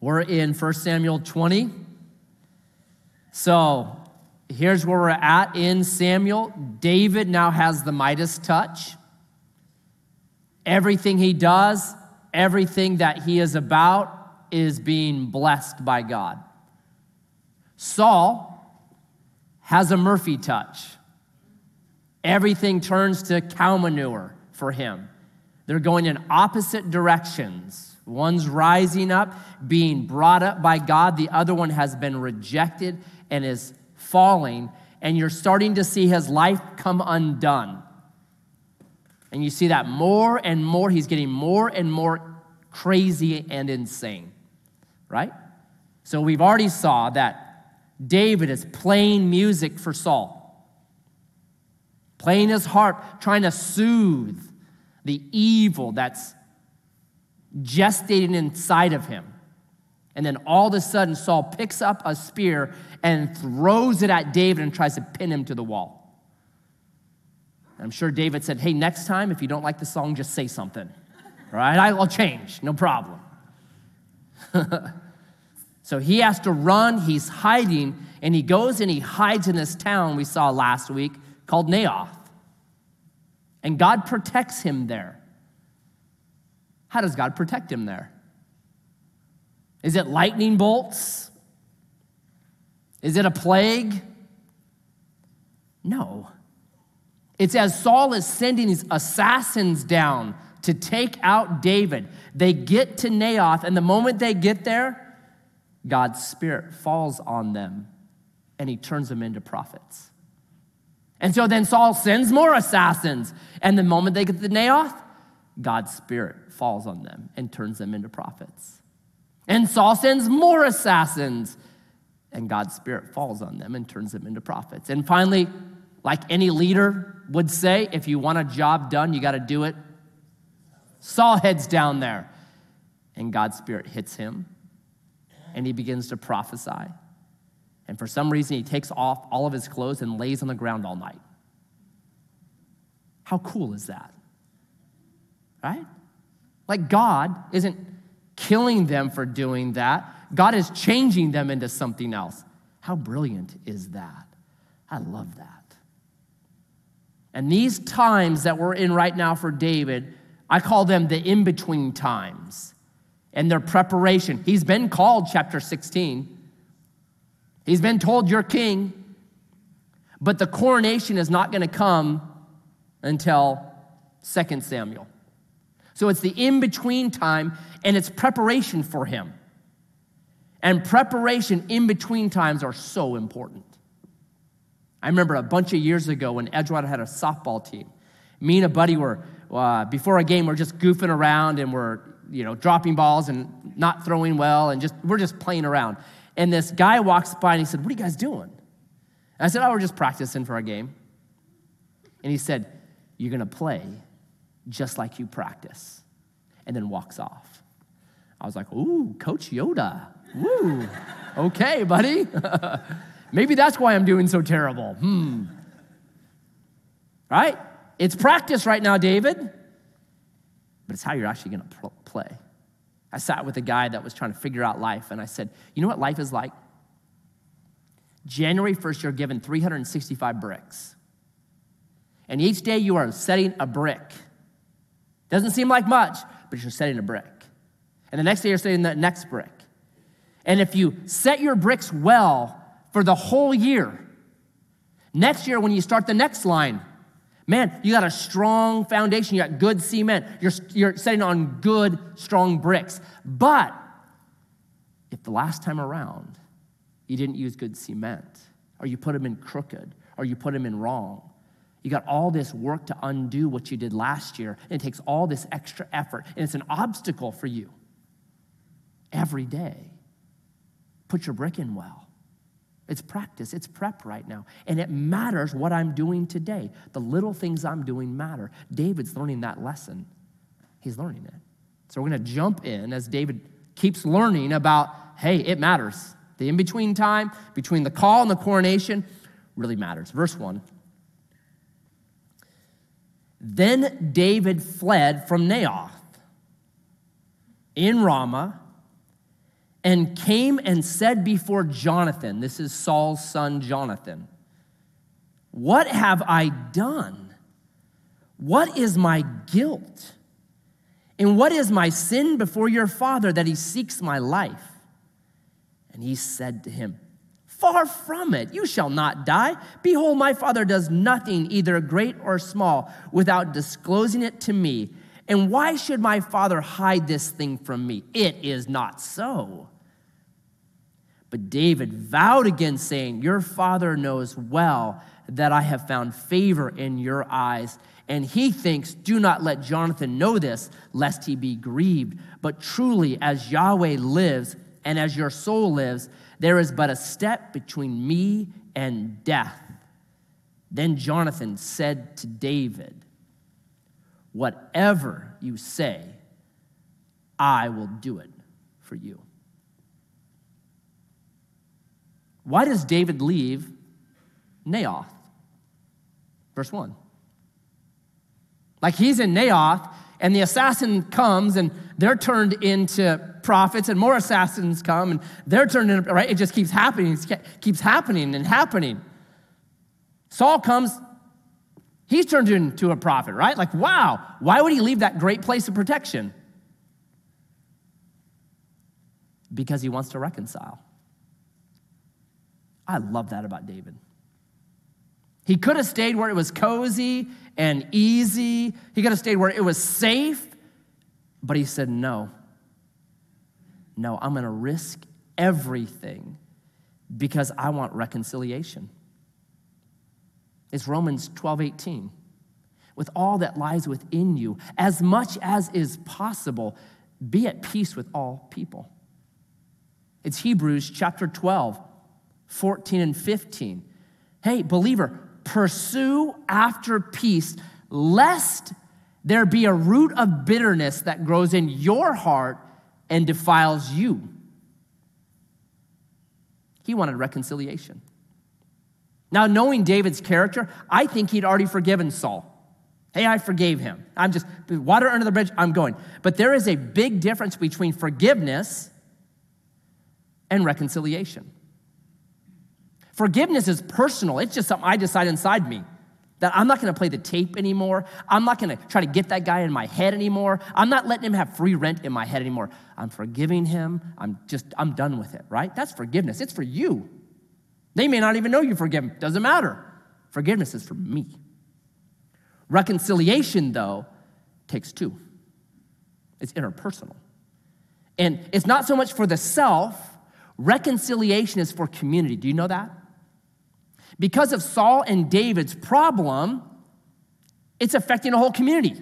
We're in 1 Samuel 20. So here's where we're at in Samuel. David now has the Midas touch. Everything he does, everything that he is about, is being blessed by God. Saul has a Murphy touch. Everything turns to cow manure for him. They're going in opposite directions. One's rising up, being brought up by God, the other one has been rejected and is falling, and you're starting to see his life come undone. And you see that more and more, he's getting more and more crazy and insane, right? So we've already saw that David is playing music for Saul, playing his harp, trying to soothe the evil that's gestating inside of him. And then all of a sudden, Saul picks up a spear and throws it at David and tries to pin him to the wall. I'm sure David said, Hey, next time, if you don't like the song, just say something. Right? I'll change, no problem. so he has to run, he's hiding, and he goes and he hides in this town we saw last week called Naioth. And God protects him there. How does God protect him there? Is it lightning bolts? Is it a plague? No. It's as Saul is sending his assassins down to take out David. They get to Naioth, and the moment they get there, God's Spirit falls on them and he turns them into prophets. And so then Saul sends more assassins, and the moment they get to Naioth, God's Spirit falls on them and turns them into prophets. And Saul sends more assassins, and God's Spirit falls on them and turns them into prophets. And finally, like any leader would say, if you want a job done, you got to do it. Saul heads down there, and God's Spirit hits him, and he begins to prophesy. And for some reason, he takes off all of his clothes and lays on the ground all night. How cool is that? Right? Like, God isn't killing them for doing that, God is changing them into something else. How brilliant is that? I love that. And these times that we're in right now for David, I call them the in between times and their preparation. He's been called, chapter 16. He's been told, You're king. But the coronation is not going to come until 2 Samuel. So it's the in between time and it's preparation for him. And preparation in between times are so important. I remember a bunch of years ago when Edgewater had a softball team. Me and a buddy were, uh, before a game, we're just goofing around and we're, you know, dropping balls and not throwing well and just, we're just playing around. And this guy walks by and he said, What are you guys doing? And I said, Oh, we're just practicing for our game. And he said, You're going to play just like you practice. And then walks off. I was like, Ooh, Coach Yoda. Ooh, okay, buddy. Maybe that's why I'm doing so terrible. Hmm. Right? It's practice right now, David, but it's how you're actually going to play. I sat with a guy that was trying to figure out life, and I said, You know what life is like? January 1st, you're given 365 bricks. And each day you are setting a brick. Doesn't seem like much, but you're setting a brick. And the next day you're setting the next brick. And if you set your bricks well, for the whole year. Next year, when you start the next line, man, you got a strong foundation. You got good cement. You're, you're setting on good, strong bricks. But if the last time around you didn't use good cement, or you put them in crooked, or you put them in wrong, you got all this work to undo what you did last year, and it takes all this extra effort, and it's an obstacle for you every day. Put your brick in well. It's practice, it's prep right now. And it matters what I'm doing today. The little things I'm doing matter. David's learning that lesson. He's learning it. So we're going to jump in as David keeps learning about hey, it matters. The in between time between the call and the coronation really matters. Verse 1. Then David fled from Naioth in Ramah and came and said before Jonathan, this is Saul's son Jonathan, What have I done? What is my guilt? And what is my sin before your father that he seeks my life? And he said to him, Far from it, you shall not die. Behold, my father does nothing, either great or small, without disclosing it to me. And why should my father hide this thing from me? It is not so. But David vowed again, saying, Your father knows well that I have found favor in your eyes. And he thinks, Do not let Jonathan know this, lest he be grieved. But truly, as Yahweh lives, and as your soul lives, there is but a step between me and death. Then Jonathan said to David, Whatever you say, I will do it for you. Why does David leave Naioth? Verse 1. Like he's in Naioth, and the assassin comes, and they're turned into prophets, and more assassins come, and they're turned into, right? It just keeps happening, it keeps happening and happening. Saul comes, he's turned into a prophet, right? Like, wow, why would he leave that great place of protection? Because he wants to reconcile. I love that about David. He could have stayed where it was cozy and easy. He could have stayed where it was safe, but he said, No. No, I'm going to risk everything because I want reconciliation. It's Romans 12 18. With all that lies within you, as much as is possible, be at peace with all people. It's Hebrews chapter 12, 14 and 15. Hey, believer, pursue after peace, lest there be a root of bitterness that grows in your heart and defiles you. He wanted reconciliation. Now, knowing David's character, I think he'd already forgiven Saul. Hey, I forgave him. I'm just, water under the bridge, I'm going. But there is a big difference between forgiveness and reconciliation. Forgiveness is personal, it's just something I decide inside me. That I'm not gonna play the tape anymore. I'm not gonna try to get that guy in my head anymore. I'm not letting him have free rent in my head anymore. I'm forgiving him. I'm just, I'm done with it, right? That's forgiveness. It's for you. They may not even know you forgive them. Doesn't matter. Forgiveness is for me. Reconciliation, though, takes two. It's interpersonal. And it's not so much for the self, reconciliation is for community. Do you know that? Because of Saul and David's problem, it's affecting a whole community.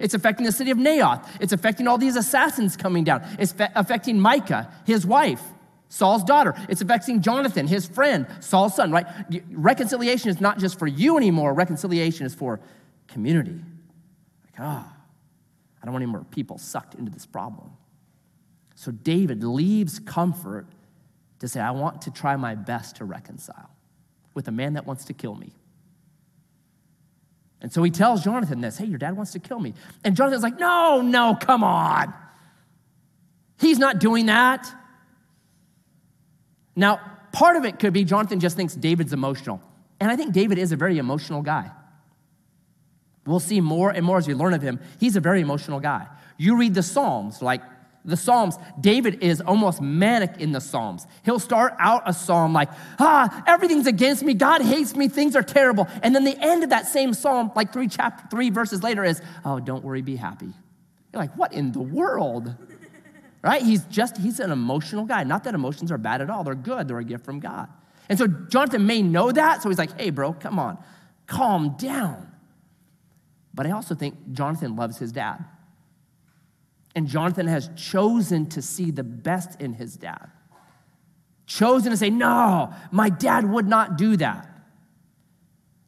It's affecting the city of Naioth. It's affecting all these assassins coming down. It's affecting Michal, his wife, Saul's daughter. It's affecting Jonathan, his friend, Saul's son, right? Reconciliation is not just for you anymore, reconciliation is for community. Like, ah, oh, I don't want any more people sucked into this problem. So David leaves comfort to say, I want to try my best to reconcile with a man that wants to kill me. And so he tells Jonathan this hey, your dad wants to kill me. And Jonathan's like, no, no, come on. He's not doing that. Now, part of it could be Jonathan just thinks David's emotional. And I think David is a very emotional guy. We'll see more and more as we learn of him. He's a very emotional guy. You read the Psalms, like the Psalms, David is almost manic in the Psalms. He'll start out a psalm like, ah, everything's against me, God hates me, things are terrible. And then the end of that same psalm, like three chapter three verses later, is, oh, don't worry, be happy. You're like, what in the world? right? He's just, he's an emotional guy. Not that emotions are bad at all, they're good, they're a gift from God. And so Jonathan may know that, so he's like, hey, bro, come on, calm down. But I also think Jonathan loves his dad. And Jonathan has chosen to see the best in his dad. Chosen to say, no, my dad would not do that.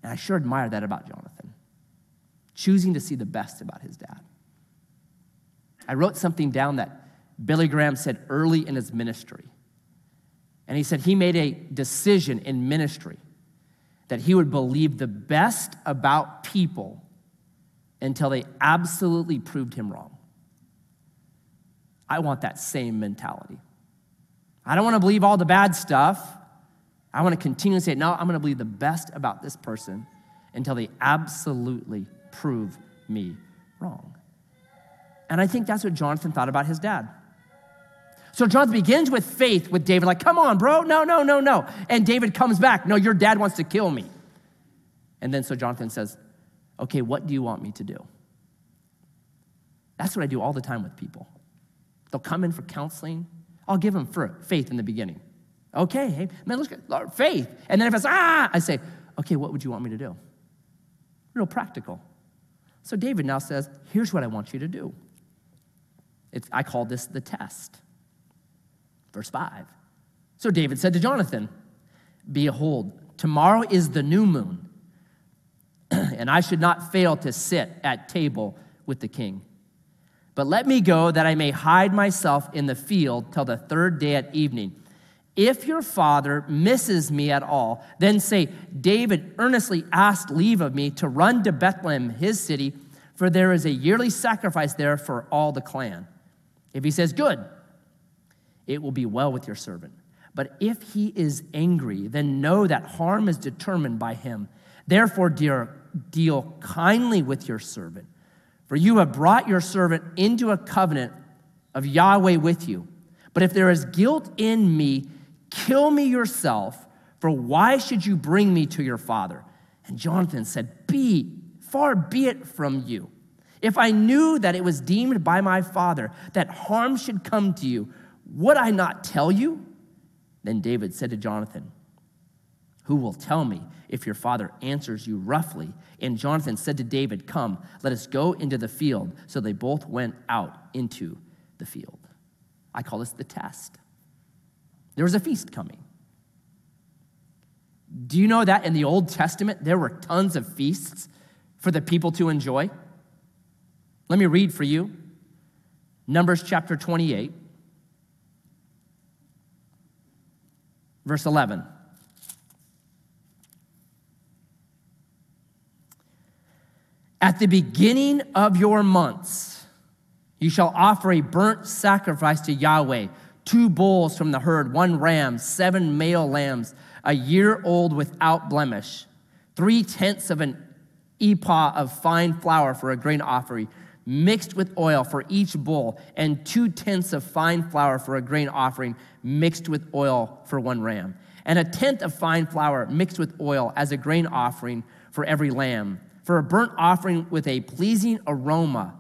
And I sure admire that about Jonathan, choosing to see the best about his dad. I wrote something down that Billy Graham said early in his ministry. And he said he made a decision in ministry that he would believe the best about people until they absolutely proved him wrong. I want that same mentality. I don't want to believe all the bad stuff. I want to continue to say, no, I'm going to believe the best about this person until they absolutely prove me wrong. And I think that's what Jonathan thought about his dad. So Jonathan begins with faith with David, like, come on, bro, no, no, no, no. And David comes back, no, your dad wants to kill me. And then so Jonathan says, okay, what do you want me to do? That's what I do all the time with people. They'll come in for counseling. I'll give them for faith in the beginning. Okay, hey, man, let's get Lord, faith. And then if it's ah, I say, okay, what would you want me to do? Real practical. So David now says, here's what I want you to do. It's, I call this the test. Verse 5. So David said to Jonathan, Behold, tomorrow is the new moon, and I should not fail to sit at table with the king. But let me go that I may hide myself in the field till the third day at evening. If your father misses me at all, then say, David earnestly asked leave of me to run to Bethlehem, his city, for there is a yearly sacrifice there for all the clan. If he says, Good, it will be well with your servant. But if he is angry, then know that harm is determined by him. Therefore, dear, deal kindly with your servant for you have brought your servant into a covenant of Yahweh with you. But if there is guilt in me, kill me yourself, for why should you bring me to your father? And Jonathan said, Be, far be it from you. If I knew that it was deemed by my father that harm should come to you, would I not tell you? Then David said to Jonathan, Who will tell me if your father answers you roughly? And Jonathan said to David, Come, let us go into the field. So they both went out into the field. I call this the test. There was a feast coming. Do you know that in the Old Testament there were tons of feasts for the people to enjoy? Let me read for you Numbers chapter 28, verse 11. At the beginning of your months, you shall offer a burnt sacrifice to Yahweh two bulls from the herd, one ram, seven male lambs, a year old without blemish, three tenths of an ephah of fine flour for a grain offering, mixed with oil for each bull, and two tenths of fine flour for a grain offering, mixed with oil for one ram, and a tenth of fine flour mixed with oil as a grain offering for every lamb for a burnt offering with a pleasing aroma,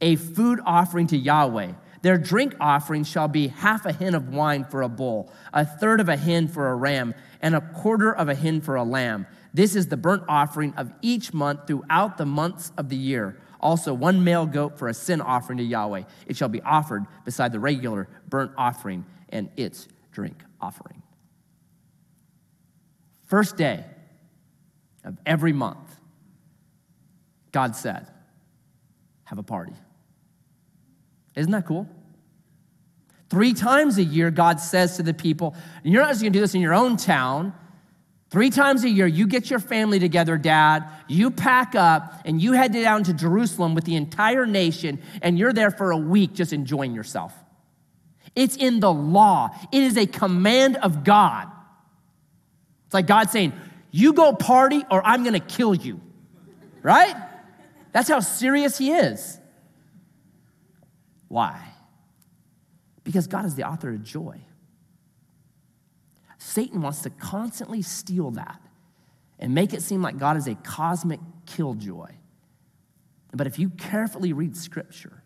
a food offering to Yahweh. Their drink offering shall be half a hin of wine for a bull, a third of a hin for a ram, and a quarter of a hin for a lamb. This is the burnt offering of each month throughout the months of the year. Also, one male goat for a sin offering to Yahweh. It shall be offered beside the regular burnt offering and its drink offering. First day of every month God said, have a party. Isn't that cool? Three times a year, God says to the people, and you're not just gonna do this in your own town. Three times a year, you get your family together, dad, you pack up, and you head down to Jerusalem with the entire nation, and you're there for a week just enjoying yourself. It's in the law, it is a command of God. It's like God saying, You go party, or I'm gonna kill you, right? That's how serious he is. Why? Because God is the author of joy. Satan wants to constantly steal that and make it seem like God is a cosmic killjoy. But if you carefully read scripture,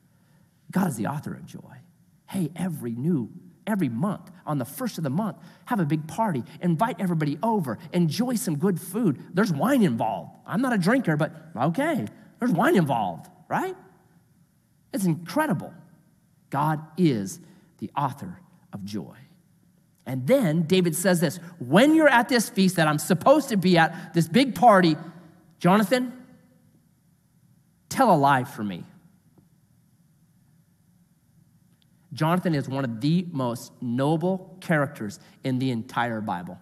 God is the author of joy. Hey, every new, every month, on the first of the month, have a big party, invite everybody over, enjoy some good food. There's wine involved. I'm not a drinker, but okay, there's wine involved, right? It's incredible. God is the author of joy. And then David says this when you're at this feast that I'm supposed to be at, this big party, Jonathan, tell a lie for me. Jonathan is one of the most noble characters in the entire Bible.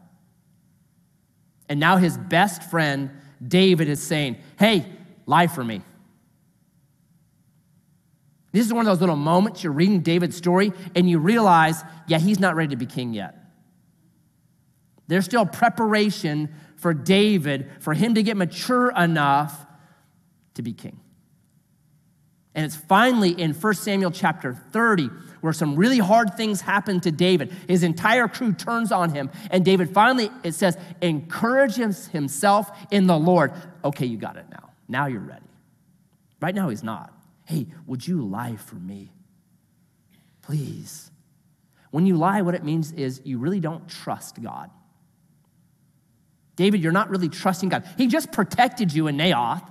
And now his best friend, David, is saying, Hey, Lie for me. This is one of those little moments you're reading David's story and you realize, yeah, he's not ready to be king yet. There's still preparation for David for him to get mature enough to be king. And it's finally in 1 Samuel chapter 30 where some really hard things happen to David. His entire crew turns on him, and David finally, it says, encourages himself in the Lord. Okay, you got it now. Now you're ready. Right now, he's not. Hey, would you lie for me? Please. When you lie, what it means is you really don't trust God. David, you're not really trusting God. He just protected you in Naioth.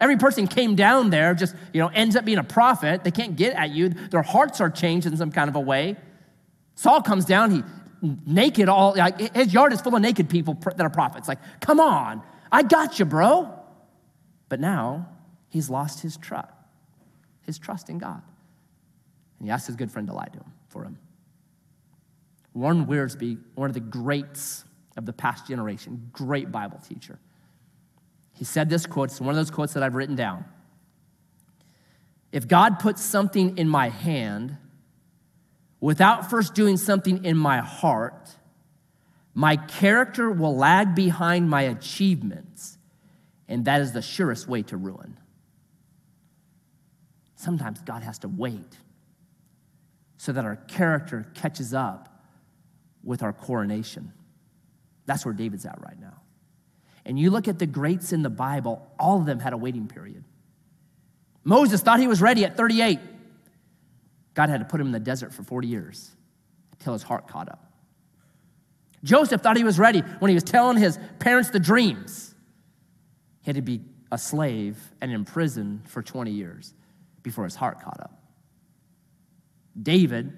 Every person came down there just, you know, ends up being a prophet. They can't get at you. Their hearts are changed in some kind of a way. Saul comes down, he naked all like his yard is full of naked people that are prophets. Like, come on, I got you, bro. But now he's lost his trust, his trust in God. And he asked his good friend to lie to him for him. Warren Wiersbe, one of the greats of the past generation, great Bible teacher. He said this quote, it's one of those quotes that I've written down. If God puts something in my hand without first doing something in my heart, my character will lag behind my achievements, and that is the surest way to ruin. Sometimes God has to wait so that our character catches up with our coronation. That's where David's at right now. And you look at the greats in the Bible, all of them had a waiting period. Moses thought he was ready at 38. God had to put him in the desert for 40 years until his heart caught up. Joseph thought he was ready when he was telling his parents the dreams. He had to be a slave and in prison for 20 years before his heart caught up. David,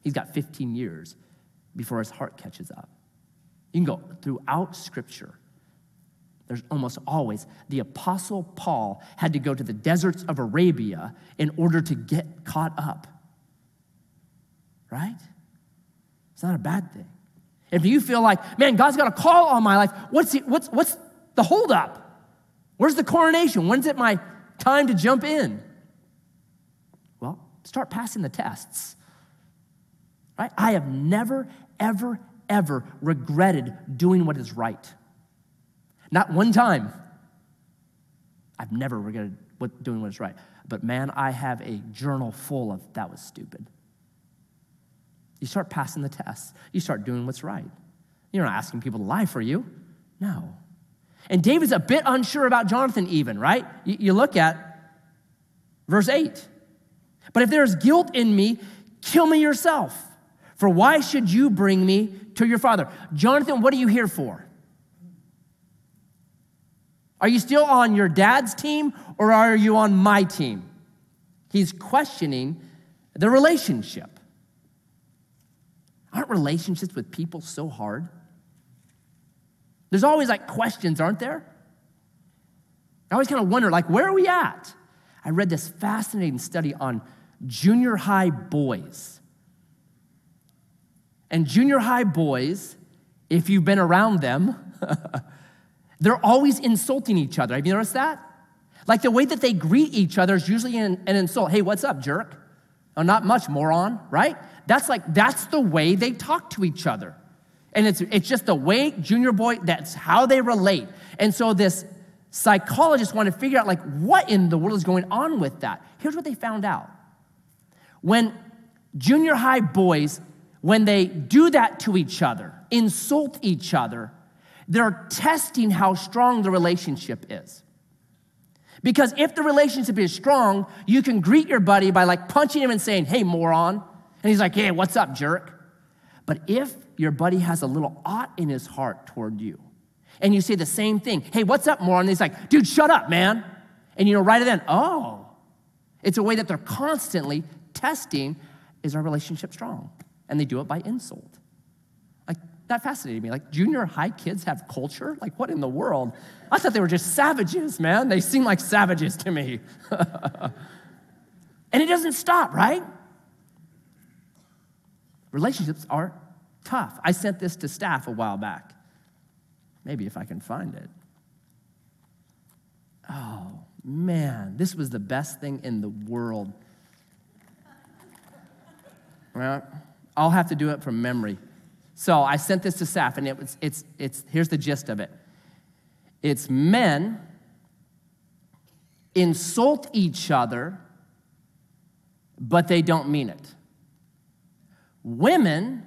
he's got 15 years before his heart catches up. You can go throughout Scripture. There's almost always the apostle paul had to go to the deserts of arabia in order to get caught up. Right? It's not a bad thing. If you feel like man god's got a call on my life what's, what's, what's the holdup where's the coronation when's it my time to jump in well start passing the tests right i have never ever ever regretted doing what is right not one time. I've never regretted what, doing what's right. But man, I have a journal full of that was stupid. You start passing the tests, you start doing what's right. You're not asking people to lie for you. No. And David's a bit unsure about Jonathan, even, right? You, look at verse 8. But if there is guilt in me, kill me yourself. For why should you bring me to your father? Jonathan, what are you here for? Are you still on your dad's team or are you on my team? He's questioning the relationship. Aren't relationships with people so hard? There's always like questions, aren't there? I always kind of wonder, like, where are we at? I read this fascinating study on junior high boys. And junior high boys, if you've been around them, They're always insulting each other. Have you noticed that? Like the way that they greet each other is usually an, an insult. Hey, what's up, jerk? Oh, not much, moron, right? That's like, that's the way they talk to each other. And it's, it's just the way junior boy, that's how they relate. And so this psychologist wanted to figure out like what in the world is going on with that. Here's what they found out. When junior high boys, when they do that to each other, insult each other, they're testing how strong the relationship is. Because if the relationship is strong, you can greet your buddy by like punching him and saying, hey, moron. And he's like, hey, what's up, jerk? But if your buddy has a little ought in his heart toward you, and you say the same thing, hey, what's up, moron? And he's like, dude, shut up, man. And you know, right then, oh, it's a way that they're constantly testing is our relationship strong? And they do it by insult Like, that fascinated me. Like, junior high kids have culture? Like, what in the world? I thought they were just savages, man. They seem like savages to me. and it doesn't stop, right? Relationships are tough. I sent this to staff a while back. Maybe if I can find it. Oh, man, this was the best thing in the world Well, I'll have to do it from memory. So I sent this to staff, and it was, it's, it's, here's the gist of it it's men insult each other, but they don't mean it. Women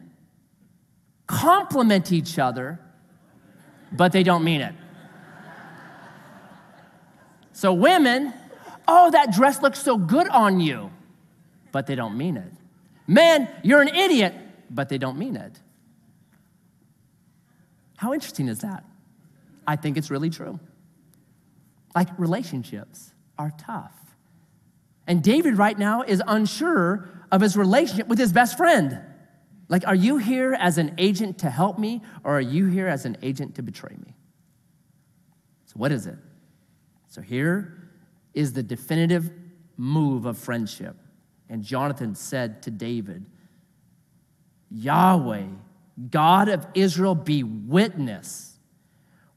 compliment each other, but they don't mean it. So, women, oh, that dress looks so good on you, but they don't mean it. Men, you're an idiot, but they don't mean it. How interesting is that? I think it's really true. Like relationships are tough. And David right now is unsure of his relationship with his best friend. Like, are you here as an agent to help me, or are you here as an agent to betray me? So, what is it? So, here is the definitive move of friendship. And Jonathan said to David, Yahweh, God of Israel, be witness.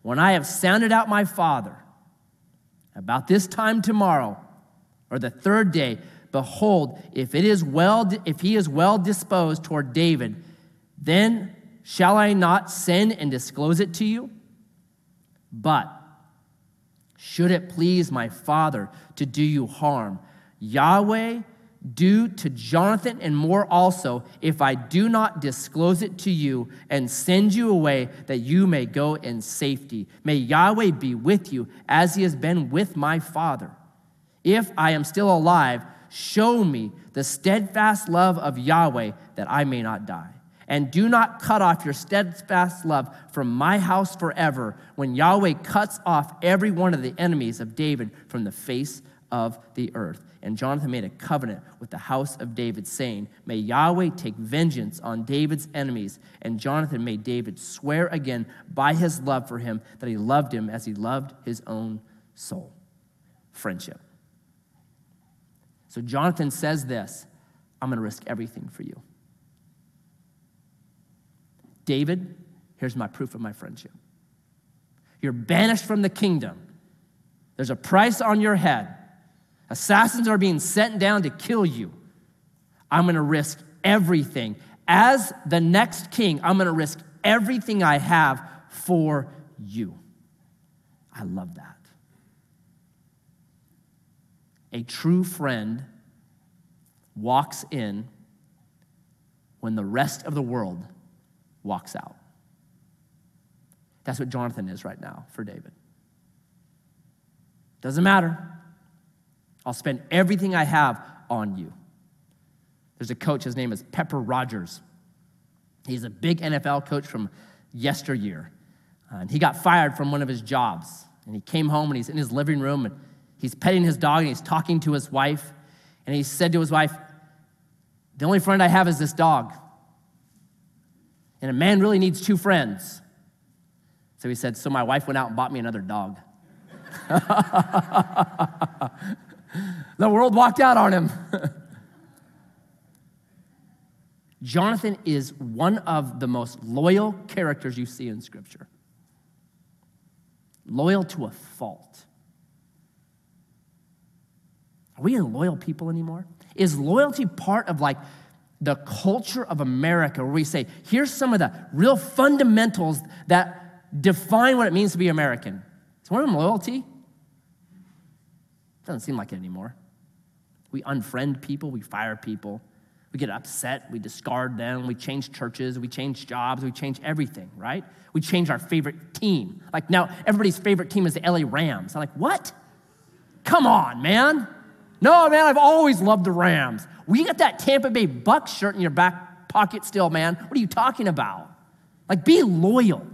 When I have sounded out my father about this time tomorrow, or the third day, behold, if it is well, if he is well disposed toward David, then shall I not send and disclose it to you? But should it please my father to do you harm, Yahweh do to Jonathan and more also, if I do not disclose it to you and send you away that you may go in safety. May Yahweh be with you as he has been with my father. If I am still alive, show me the steadfast love of Yahweh that I may not die. And do not cut off your steadfast love from my house forever when Yahweh cuts off every one of the enemies of David from the face of the earth. And Jonathan made a covenant with the house of David, saying, May Yahweh take vengeance on David's enemies. And Jonathan made David swear again by his love for him that he loved him as he loved his own soul. Friendship. So Jonathan says this I'm going to risk everything for you. David, here's my proof of my friendship. You're banished from the kingdom. There's a price on your head. Assassins are being sent down to kill you. I'm going to risk everything. As the next king, I'm going to risk everything I have for you. I love that. A true friend walks in when the rest of the world walks out. That's what Jonathan is right now for David. Doesn't matter. I'll spend everything I have on you. There's a coach, his name is Pepper Rogers. He's a big NFL coach from yesteryear. Uh, and he got fired from one of his jobs. And he came home and he's in his living room and he's petting his dog and he's talking to his wife. And he said to his wife, The only friend I have is this dog. And a man really needs two friends. So he said, So my wife went out and bought me another dog. the world walked out on him. Jonathan is one of the most loyal characters you see in Scripture. Loyal to a fault. Are we a loyal people anymore? Is loyalty part of like the culture of America where we say, here's some of the real fundamentals that define what it means to be American? Is one of them loyalty? Doesn't seem like it anymore. We unfriend people, we fire people, we get upset, we discard them, we change churches, we change jobs, we change everything, right? We change our favorite team. Like now, everybody's favorite team is the LA Rams. I'm like, what? Come on, man. No, man, I've always loved the Rams. We got that Tampa Bay Bucks shirt in your back pocket still, man. What are you talking about? Like, be loyal.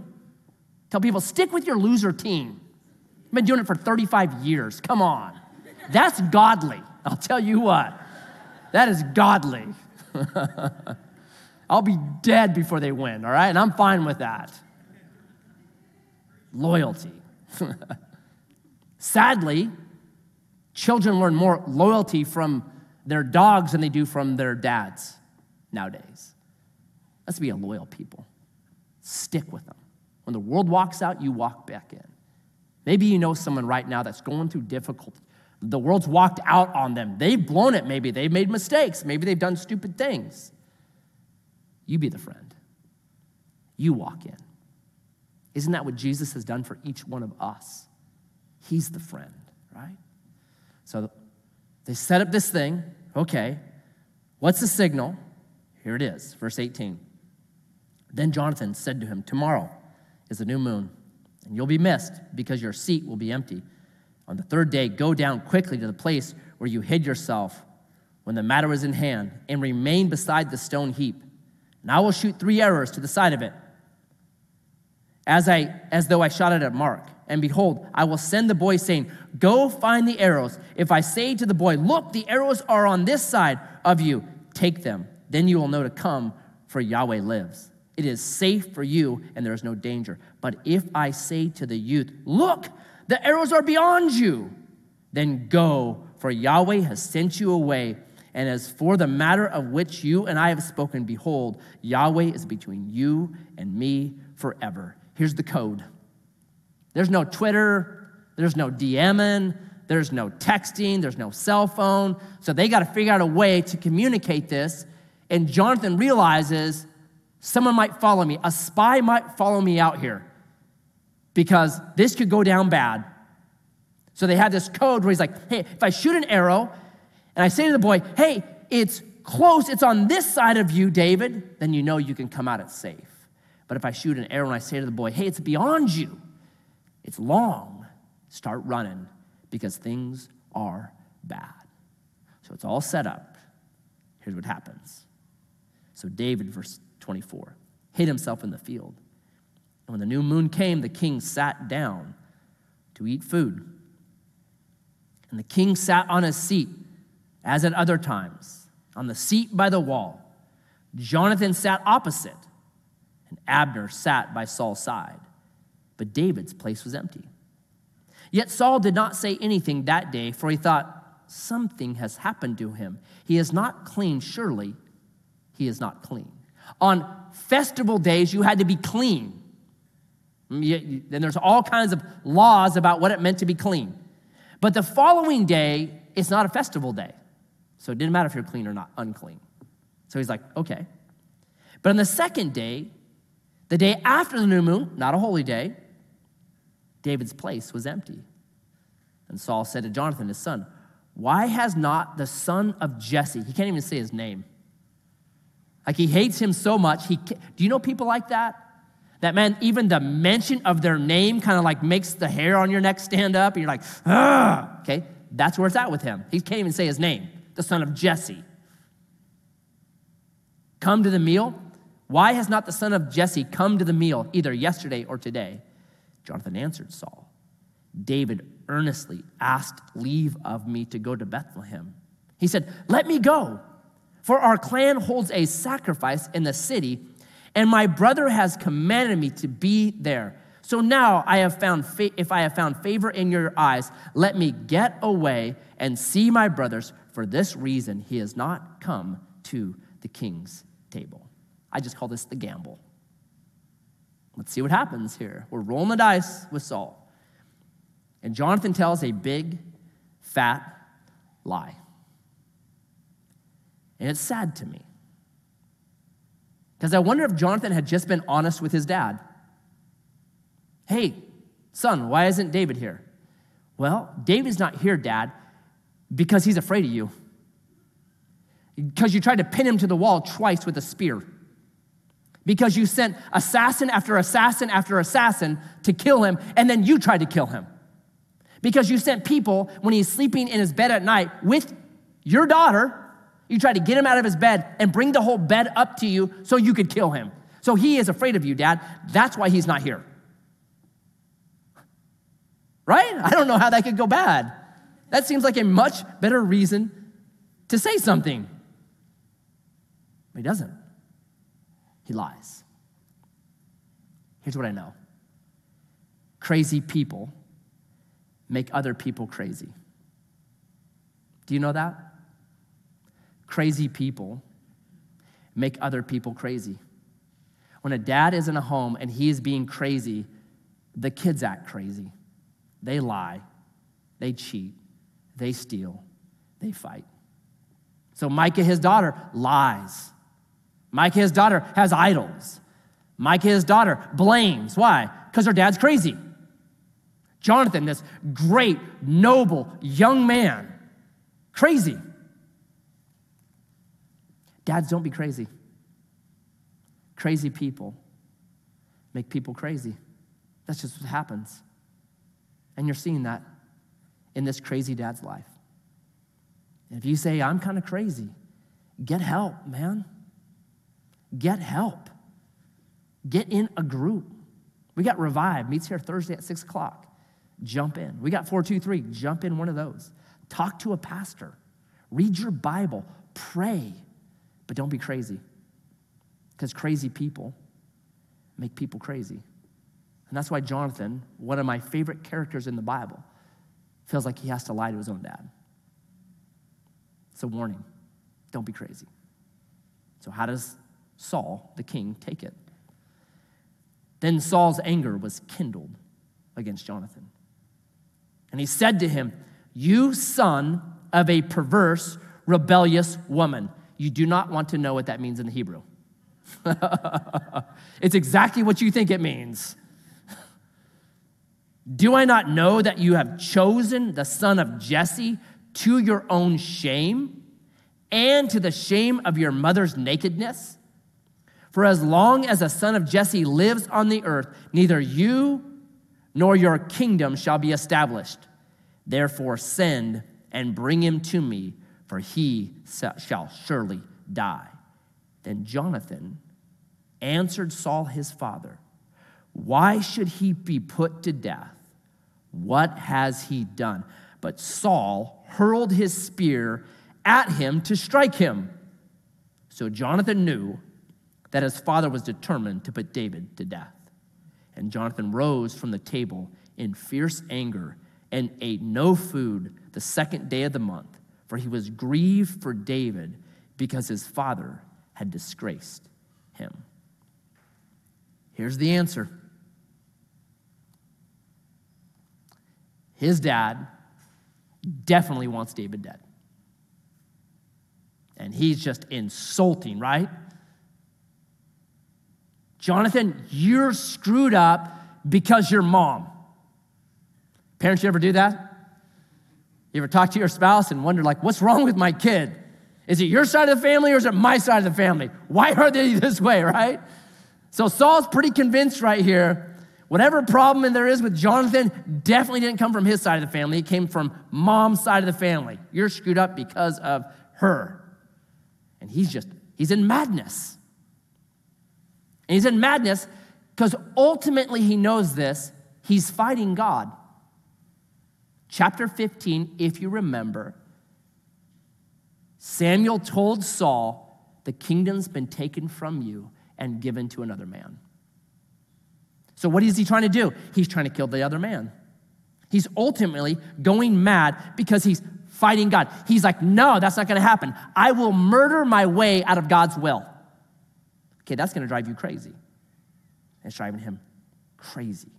Tell people, stick with your loser team. I've been doing it for 35 years. Come on. That's godly. I'll tell you what. That is godly. I'll be dead before they win, all right? And I'm fine with that. Loyalty. Sadly, children learn more loyalty from their dogs than they do from their dads nowadays. Let's be a loyal people. Stick with them. When the world walks out, you walk back in. Maybe you know someone right now that's going through difficulty. The world's walked out on them. They've blown it, maybe. They've made mistakes. Maybe they've done stupid things. You be the friend. You walk in. Isn't that what Jesus has done for each one of us? He's the friend, right? So they set up this thing. Okay, what's the signal? Here it is, verse 18. Then Jonathan said to him, Tomorrow is the new moon, and you'll be missed because your seat will be empty. On the third day, go down quickly to the place where you hid yourself when the matter was in hand, and remain beside the stone heap. And I will shoot three arrows to the side of it, as, I, as though I shot it at mark. And behold, I will send the boy, saying, Go find the arrows. If I say to the boy, Look, the arrows are on this side of you, take them. Then you will know to come, for Yahweh lives. It is safe for you, and there is no danger. But if I say to the youth, Look, the arrows are beyond you, then go, for Yahweh has sent you away. And as for the matter of which you and I have spoken, behold, Yahweh is between you and me forever. Here's the code there's no Twitter, there's no DMing, there's no texting, there's no cell phone. So they got to figure out a way to communicate this. And Jonathan realizes someone might follow me, a spy might follow me out here because this could go down bad. So they have this code where he's like, hey, if I shoot an arrow and I say to the boy, hey, it's close, it's on this side of you, David, then you know you can come out it safe. But if I shoot an arrow and I say to the boy, hey, it's beyond you, it's long, start running because things are bad. So it's all set up. Here's what happens. So David, verse 24, hid himself in the field. And when the new moon came, the king sat down to eat food. And the king sat on his seat, as at other times, on the seat by the wall. Jonathan sat opposite, and Abner sat by Saul's side. But David's place was empty. Yet Saul did not say anything that day, for he thought, Something has happened to him. He is not clean, surely. He is not clean. On festival days, you had to be clean. Mm, then there's all kinds of laws about what it meant to be clean. But the following day, it's not a festival day. So it didn't matter if you're clean or not, unclean. So he's like, okay. But on the second day, the day after the new moon, not a holy day, David's place was empty. And Saul said to Jonathan, his son, Why has not the son of Jesse, he can't even say his name. Like he hates him so much. He, do you know people like that? That man, even the mention of their name kind of like makes the hair on your neck stand up, and you're like, ah, okay, that's where it's at with him. He can't even say his name, the son of Jesse. Come to the meal. Why has not the son of Jesse come to the meal either yesterday or today? Jonathan answered Saul. David earnestly asked leave of me to go to Bethlehem. He said, Let me go, for our clan holds a sacrifice in the city and my brother has commanded me to be there. So now I have found fa- if I have found favor in your eyes, let me get away and see my brothers. For this reason, he has not come to the king's table. I just call this the gamble. Let's see what happens here. We're rolling the dice with Saul. And Jonathan tells a big, fat lie. And it's sad to me. Because I wonder if Jonathan had just been honest with his dad. Hey, son, why isn't David here? Well, David's not here, dad, because he's afraid of you. Because you tried to pin him to the wall twice with a spear. Because you sent assassin after assassin after assassin to kill him, and then you tried to kill him. Because you sent people when he's sleeping in his bed at night with your daughter you tried to get him out of his bed and bring the whole bed up to you so you could kill him. So he is afraid of you, Dad. That's why he's not here. Right? I don't know how that could go bad. That seems like a much better reason to say something. But he doesn't. He lies. Here's what I know crazy people make other people crazy. Do you know that? Crazy people make other people crazy. When a dad is in a home and he is being crazy, the kids act crazy. They lie, they cheat, they steal, they fight. So Michal, his daughter, lies. Michal, his daughter, has idols. Michal, his daughter, blames. Why? Because her dad's crazy. Jonathan, this great, noble young man, crazy. Dads, don't be crazy. Crazy people make people crazy. That's just what happens. And you're seeing that in this crazy dad's life. And if you say, I'm kind of crazy, get help, man. Get help. Get in a group. We got Revive, meets here Thursday at 6 o'clock. Jump in. We got 423, jump in one of those. Talk to a pastor. Read your Bible. Pray. But don't be crazy. Because crazy people make people crazy. And that's why Jonathan, one of my favorite characters in the Bible, feels like he has to lie to his own dad. It's a warning. Don't be crazy. So, how does Saul, the king, take it? Then Saul's anger was kindled against Jonathan. And he said to him, You son of a perverse, rebellious woman. You do not want to know what that means in the Hebrew. it's exactly what you think it means. Do I not know that you have chosen the son of Jesse to your own shame and to the shame of your mother's nakedness? For as long as a son of Jesse lives on the earth, neither you nor your kingdom shall be established. Therefore, send and bring him to me, for he shall surely die. Then Jonathan answered Saul his father, Why should he be put to death? What has he done? But Saul hurled his spear at him to strike him. So Jonathan knew that his father was determined to put David to death. And Jonathan rose from the table in fierce anger and ate no food the second day of the month, for he was grieved for David because his father had disgraced him. Here's the answer his dad definitely wants David dead. And he's just insulting, right? Jonathan, you're screwed up because your mom. Parents, you ever do that? You ever talk to your spouse and wonder, like, what's wrong with my kid? Is it your side of the family or is it my side of the family? Why are they this way, right? So Saul's pretty convinced right here. Whatever problem there is with Jonathan definitely didn't come from his side of the family. It came from mom's side of the family. You're screwed up because of her. And he's just, he's in madness. And he's in madness because ultimately he knows this. He's fighting God. Chapter 15, if you remember, Samuel told Saul, The kingdom's been taken from you and given to another man. So, what is he trying to do? He's trying to kill the other man. He's ultimately going mad because he's fighting God. He's like, No, that's not going to happen. I will murder my way out of God's will. Okay, that's going to drive you crazy. It's driving him crazy.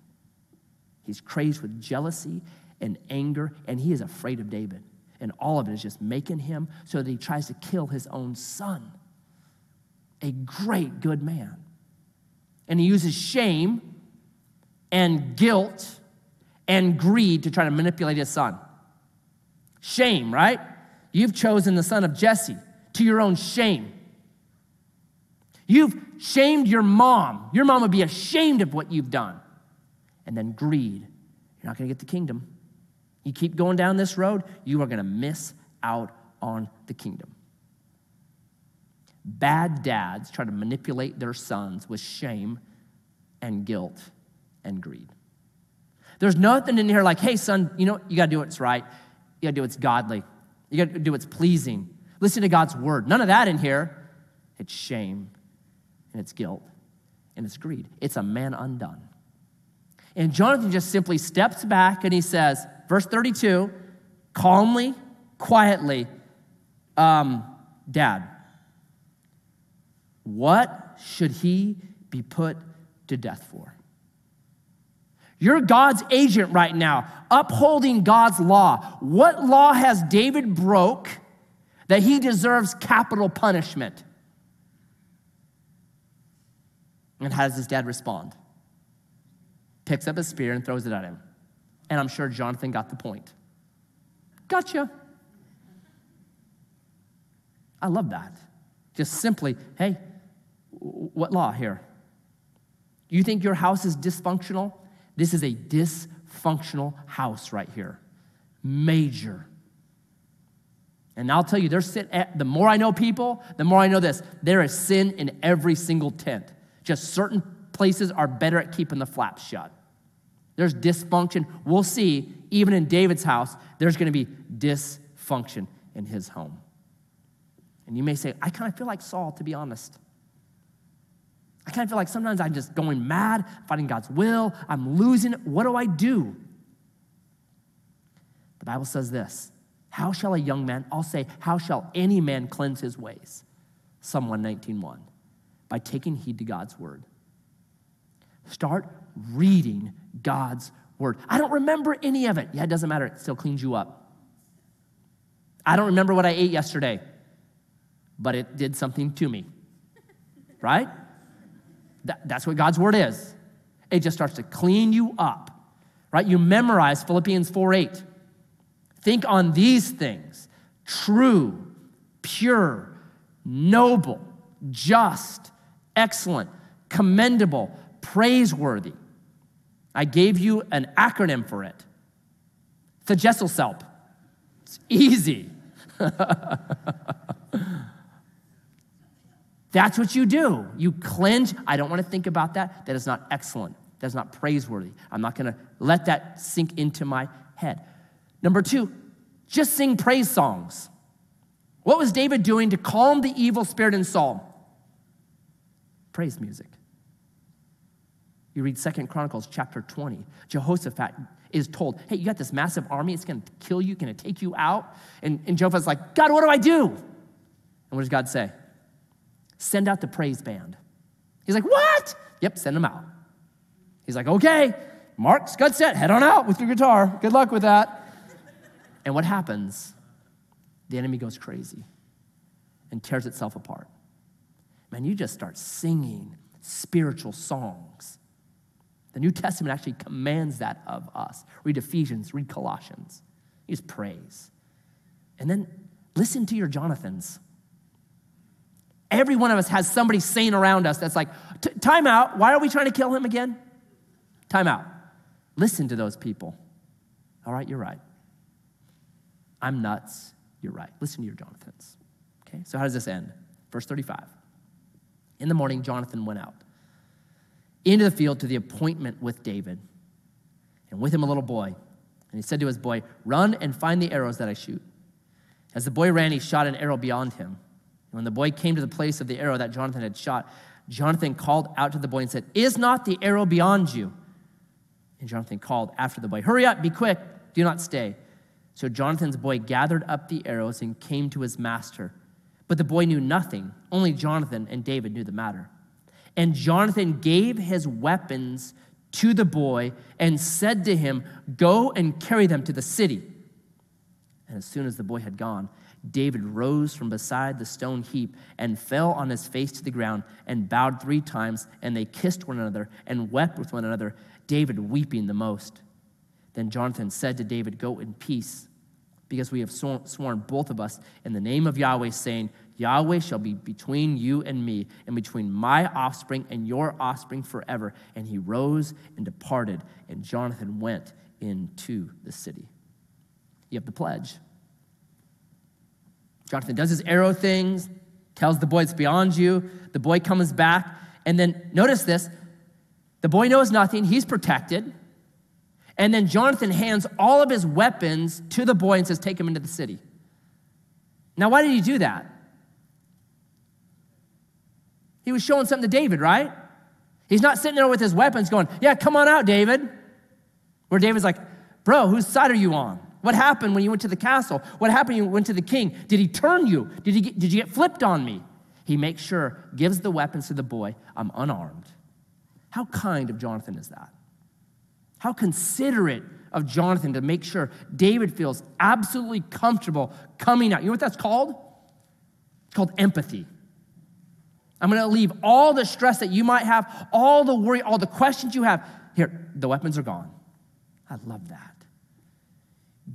He's crazed with jealousy and anger, and he is afraid of David. And all of it is just making him so that he tries to kill his own son. A great, good man. And he uses shame and guilt and greed to try to manipulate his son. Shame, right? You've chosen the son of Jesse to your own shame. You've shamed your mom. Your mom would be ashamed of what you've done. And then greed. You're not going to get the kingdom. You keep going down this road, you are going to miss out on the kingdom. Bad dads try to manipulate their sons with shame and guilt and greed. There's nothing in here like, hey, son, you know, you got to do what's right. You got to do what's godly. You got to do what's pleasing. Listen to God's word. None of that in here. It's shame and it's guilt and it's greed. It's a man undone. And Jonathan just simply steps back and he says, verse 32, calmly, quietly, um, Dad, what should he be put to death for? You're God's agent right now, upholding God's law. What law has David broke that he deserves capital punishment? And how does his dad respond? Picks up a spear and throws it at him. And I'm sure Jonathan got the point. Gotcha. I love that. Just simply, hey, what law here? You think your house is dysfunctional? This is a dysfunctional house right here. Major. And I'll tell you, there's sin, the more I know people, the more I know this. There is sin in every single tent. Just certain places are better at keeping the flaps shut. There's dysfunction. We'll see, even in David's house, there's going to be dysfunction in his home. And you may say, I kind of feel like Saul, to be honest. I kind of feel like sometimes I'm just going mad, fighting God's will. I'm losing it. What do I do? The Bible says this How shall a young man, I'll say, how shall any man cleanse his ways? Psalm 119.1. By taking heed to God's word. Start reading God's word. I don't remember any of it. Yeah, it doesn't matter. It still cleans you up. I don't remember what I ate yesterday but it did something to me. Right? That, that's what God's word is. It just starts to clean you up. Right? You memorize Philippians 4 8. Think on these things true, pure, noble, just, excellent, commendable, praiseworthy. I gave you an acronym for it. Thagesicelp. It's easy. That's what you do. You cleanse. I don't want to think about that. That is not excellent. That is not praiseworthy. I'm not going to let that sink into my head. Number two, just sing praise songs. What was David doing to calm the evil spirit in Saul? Praise music. You read Second Chronicles chapter 20. Jehoshaphat is told, hey, you got this massive army, it's gonna kill you, It's gonna take you out. And, and Jehoshaphat's like, God, what do I do? And what does God say? Send out the praise band. He's like, What? Yep, send them out. He's like, Okay, Mark's got set. Head on out with your guitar. Good luck with that. And what happens? The enemy goes crazy and tears itself apart. Man, you just start singing spiritual songs. The New Testament actually commands that of us. Read Ephesians, read Colossians. Use praise. And then listen to your Jonathans. Every one of us has somebody sane around us that's like, time out. Why are we trying to kill him again? Time out. Listen to those people. All right, you're right. I'm nuts. You're right. Listen to your Jonathans. Okay, so how does this end? Verse 35. In the morning, Jonathan went out into the field to the appointment with David, and with him a little boy. And he said to his boy, Run and find the arrows that I shoot. As the boy ran, he shot an arrow beyond him. And When the boy came to the place of the arrow that Jonathan had shot, Jonathan called out to the boy and said, Is not the arrow beyond you? And Jonathan called after the boy, Hurry up, be quick, do not stay. So Jonathan's boy gathered up the arrows and came to his master. But the boy knew nothing, only Jonathan and David knew the matter. And Jonathan gave his weapons to the boy and said to him, Go and carry them to the city. And as soon as the boy had gone, David rose from beside the stone heap and fell on his face to the ground and bowed three times, and they kissed one another and wept with one another, David weeping the most. Then Jonathan said to David, Go in peace, because we have sworn both of us in the name of Yahweh, saying, Yahweh shall be between you and me, and between my offspring and your offspring forever. And he rose and departed, and Jonathan went into the city. You have the pledge. Jonathan does his arrow things, tells the boy it's beyond you. The boy comes back, and then notice this the boy knows nothing, he's protected. And then Jonathan hands all of his weapons to the boy and says, Take him into the city. Now, why did he do that? He was showing something to David, right? He's not sitting there with his weapons going, Yeah, come on out, David. Where David's like, Bro, whose side are you on? What happened when you went to the castle? What happened when you went to the king? Did he turn you? Did, he get, did you get flipped on me? He makes sure, gives the weapons to the boy. I'm unarmed. How kind of Jonathan is that? How considerate of Jonathan to make sure David feels absolutely comfortable coming out. You know what that's called? It's called empathy. I'm going to leave all the stress that you might have, all the worry, all the questions you have. Here, the weapons are gone. I love that.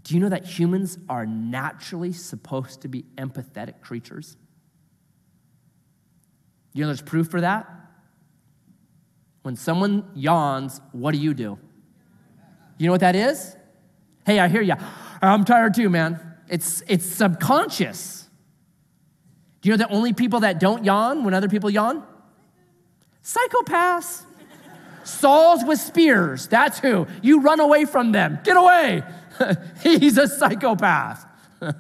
Do you know that humans are naturally supposed to be empathetic creatures? You know there's proof for that? When someone yawns, what do you do? You know what that is? Hey, I hear you. I'm tired too, man. It's, it's subconscious. Do you know the only people that don't yawn when other people yawn? Psychopaths. Sauls with spears. That's who. You run away from them. Get away. He's a psychopath.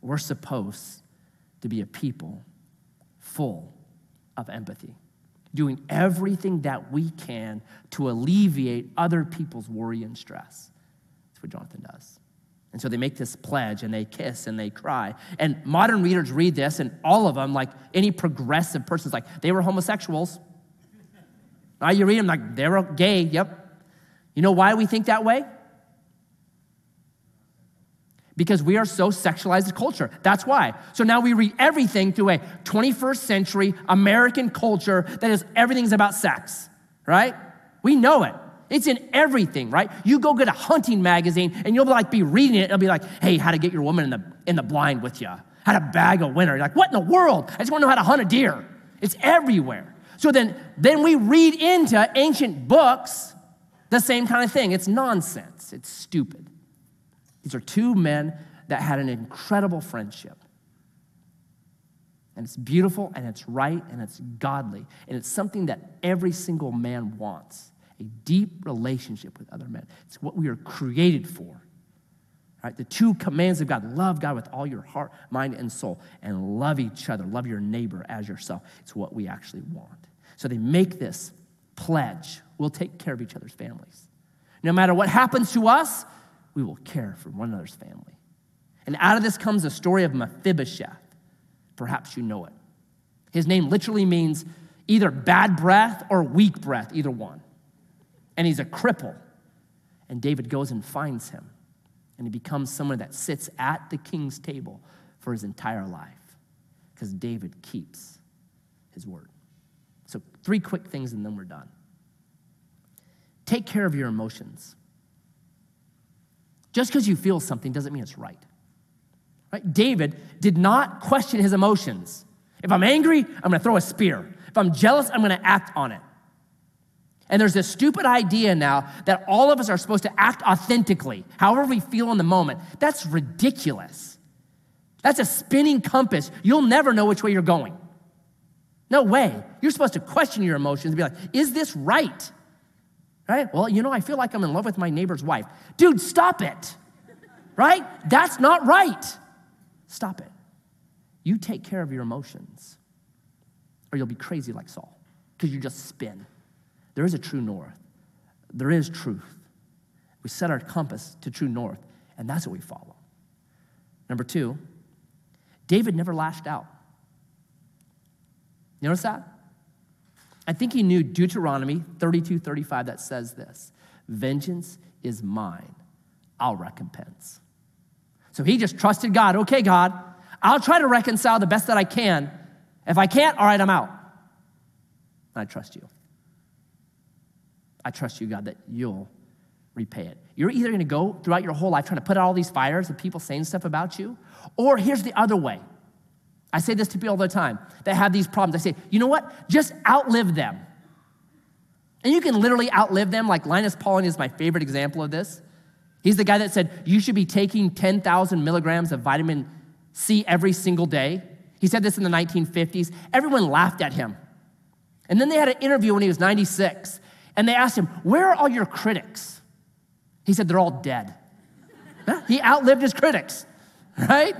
We're supposed to be a people full of empathy, doing everything that we can to alleviate other people's worry and stress. That's what Jonathan does. And so they make this pledge and they kiss and they cry. And modern readers read this, and all of them, like any progressive person, is like, they were homosexuals. Now you read them like, they were gay, yep. You know why we think that way? Because we are so sexualized a culture. That's why. So now we read everything through a 21st century American culture that is everything's about sex, right? We know it. It's in everything, right? You go get a hunting magazine and you'll be like be reading it. It'll be like, hey, how to get your woman in the in the blind with you, how to bag a winner. You're like, what in the world? I just want to know how to hunt a deer. It's everywhere. So then, then we read into ancient books the same kind of thing. It's nonsense. It's stupid. These are two men that had an incredible friendship. And it's beautiful and it's right and it's godly. And it's something that every single man wants a deep relationship with other men. It's what we are created for. Right? The two commands of God love God with all your heart, mind, and soul, and love each other. Love your neighbor as yourself. It's what we actually want. So they make this pledge we'll take care of each other's families. No matter what happens to us, we will care for one another's family. And out of this comes the story of Mephibosheth. Perhaps you know it. His name literally means either bad breath or weak breath, either one and he's a cripple. And David goes and finds him, and he becomes someone that sits at the king's table for his entire life because David keeps his word. So, three quick things, and then we're done. Take care of your emotions. Just because you feel something doesn't mean it's right. Right? David did not question his emotions. If I'm angry, I'm going to throw a spear. If I'm jealous, I'm going to act on it. And there's this stupid idea now that all of us are supposed to act authentically, however we feel in the moment. That's ridiculous. That's a spinning compass. You'll never know which way you're going. No way. You're supposed to question your emotions and be like, is this right? Right? Well, you know, I feel like I'm in love with my neighbor's wife. Dude, stop it. Right? That's not right. Stop it. You take care of your emotions, or you'll be crazy like Saul, because you just spin. There is a true north. There is truth. We set our compass to true north, and that's what we follow. Number two, David never lashed out. You notice that? I think he knew Deuteronomy 32 35 that says this Vengeance is mine, I'll recompense. So he just trusted God. Okay, God, I'll try to reconcile the best that I can. If I can't, all right, I'm out. I trust you. I trust you, God, that you'll repay it. You're either going to go throughout your whole life trying to put out all these fires of people saying stuff about you, or here's the other way. I say this to people all the time that have these problems. I say, you know what? Just outlive them. And you can literally outlive them. Like Linus Pauling is my favorite example of this. He's the guy that said, you should be taking 10,000 milligrams of vitamin C every single day. He said this in the 1950s. Everyone laughed at him. And then they had an interview when he was 96. And they asked him, Where are all your critics? He said, They're all dead. he outlived his critics, right?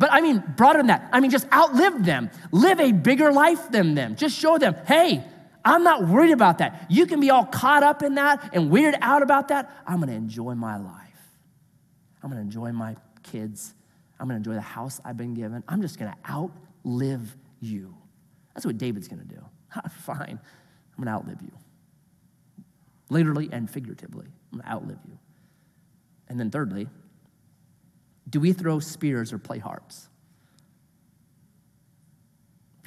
But I mean, broader than that, I mean, just outlive them. Live a bigger life than them. Just show them, hey, I'm not worried about that. You can be all caught up in that and weirded out about that. I'm gonna enjoy my life. I'm gonna enjoy my kids. I'm gonna enjoy the house I've been given. I'm just gonna outlive you. That's what David's gonna do. Fine. I'm to outlive you. Literally and figuratively, I'm to outlive you. And then, thirdly, do we throw spears or play harps?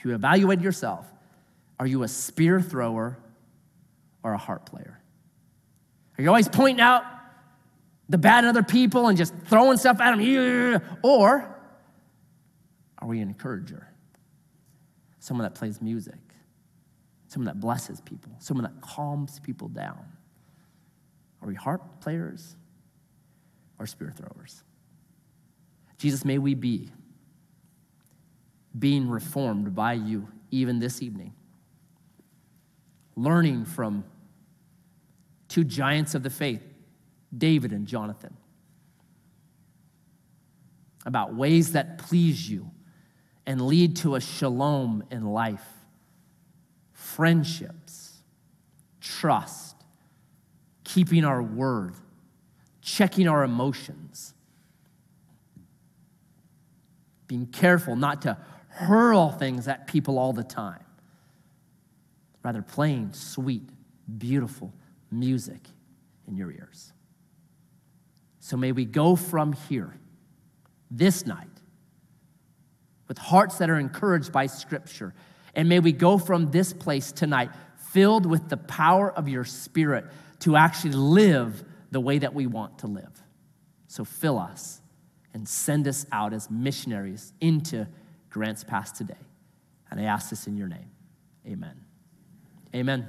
if you evaluate yourself, are you a spear thrower or a harp player? Are you always pointing out the bad in other people and just throwing stuff at them? Or are we an encourager? Someone that plays music, someone that blesses people, someone that calms people down. Are we harp players or spear throwers? Jesus, may we be being reformed by you even this evening, learning from two giants of the faith, David and Jonathan, about ways that please you and lead to a shalom in life, friendships, trust, keeping our word, checking our emotions, being careful not to hurl things at people all the time, rather, playing sweet, beautiful music in your ears. So may we go from here this night with hearts that are encouraged by Scripture. And may we go from this place tonight filled with the power of your Spirit to actually live the way that we want to live. So fill us and send us out as missionaries into Grants Pass today. And I ask this in your name. Amen. Amen.